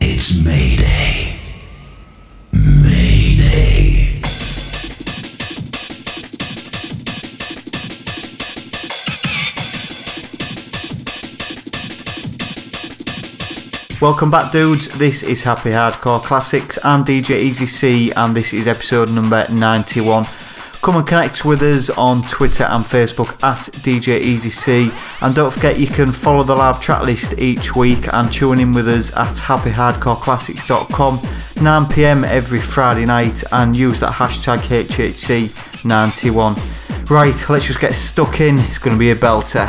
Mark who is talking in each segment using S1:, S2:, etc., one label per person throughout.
S1: It's Mayday. Mayday.
S2: Welcome back, dudes. This is Happy Hardcore Classics. I'm DJ Easy C, and this is episode number 91. Come and connect with us on Twitter and Facebook at DJ Easy C. And don't forget, you can follow the live track list each week and tune in with us at happyhardcoreclassics.com 9 pm every Friday night and use that hashtag HHC91. Right, let's just get stuck in. It's going to be a belter.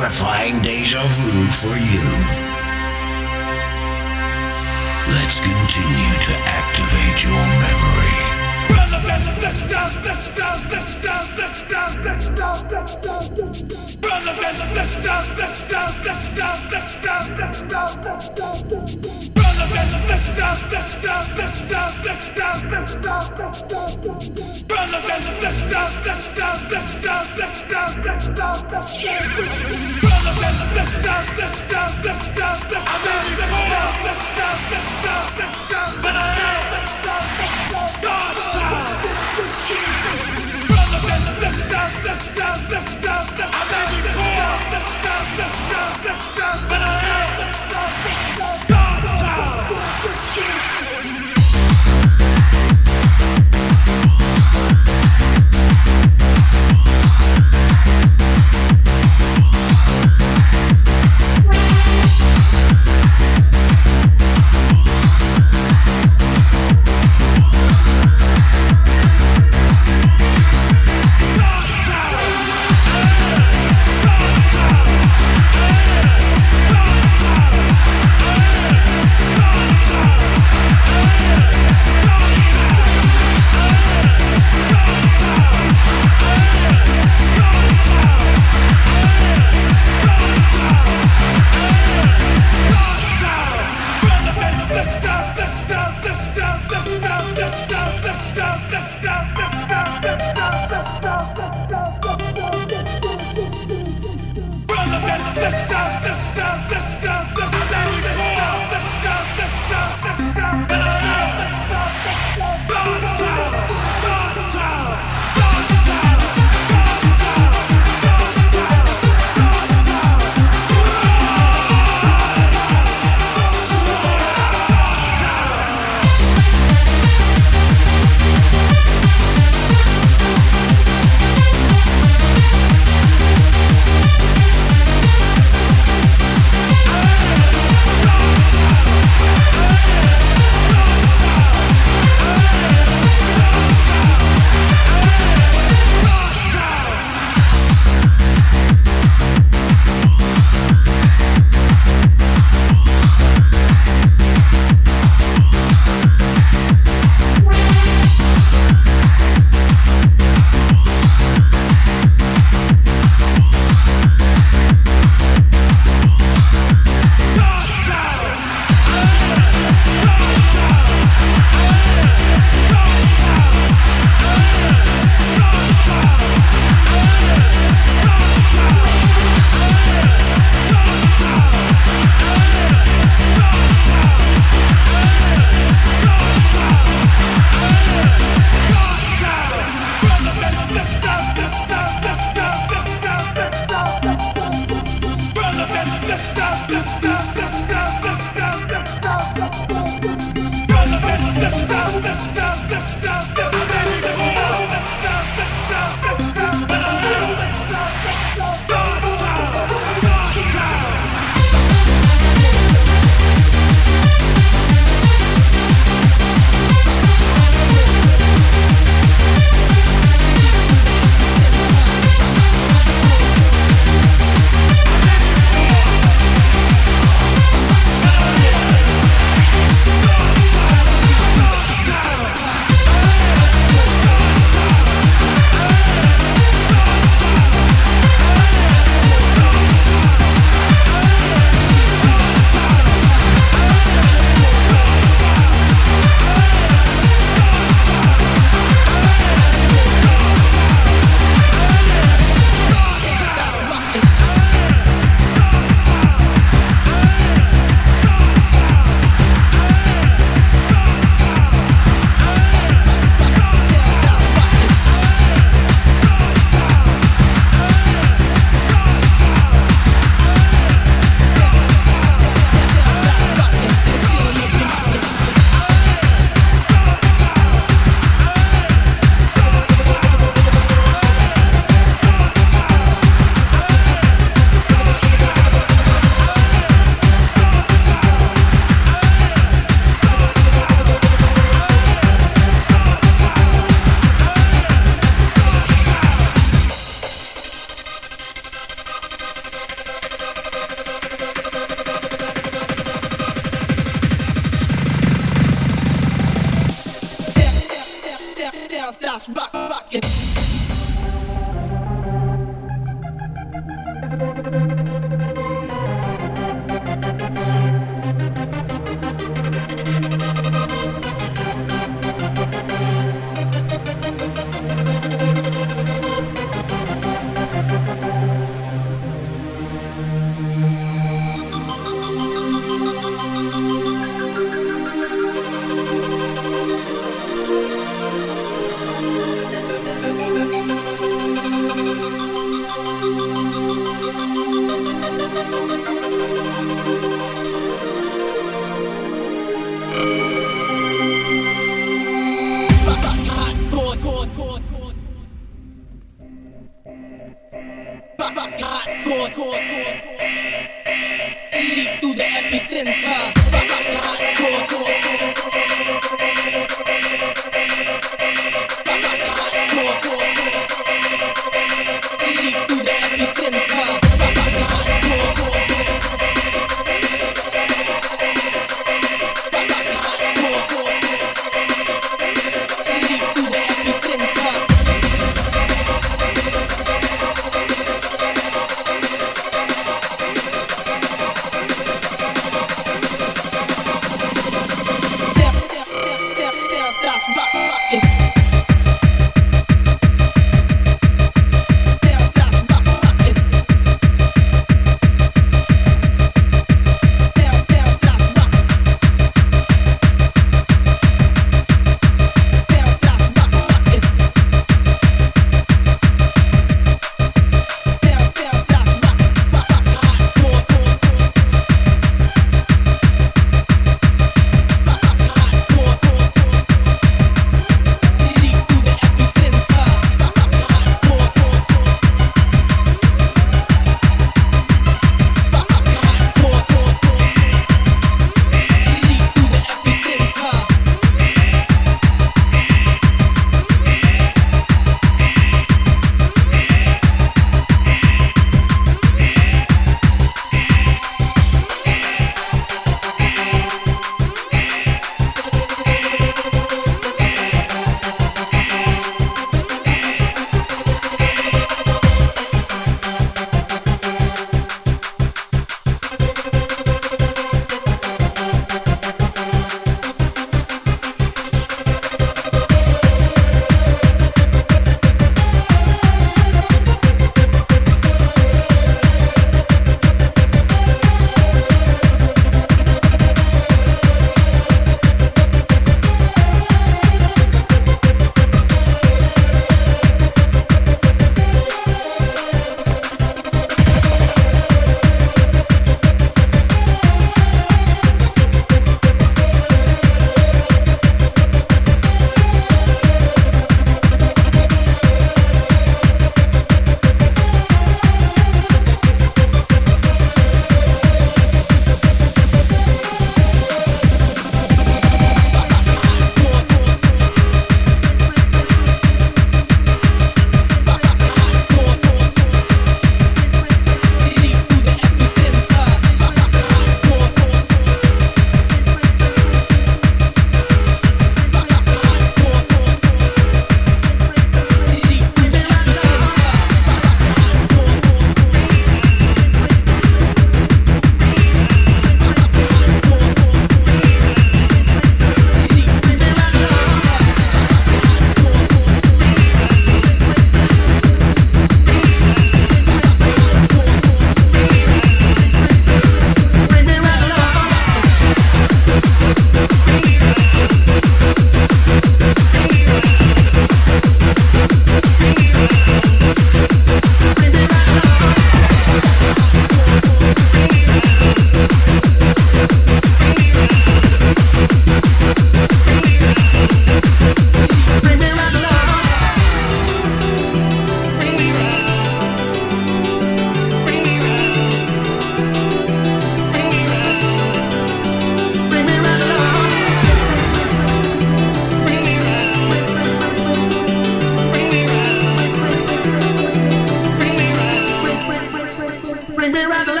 S3: me around the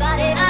S1: somebody.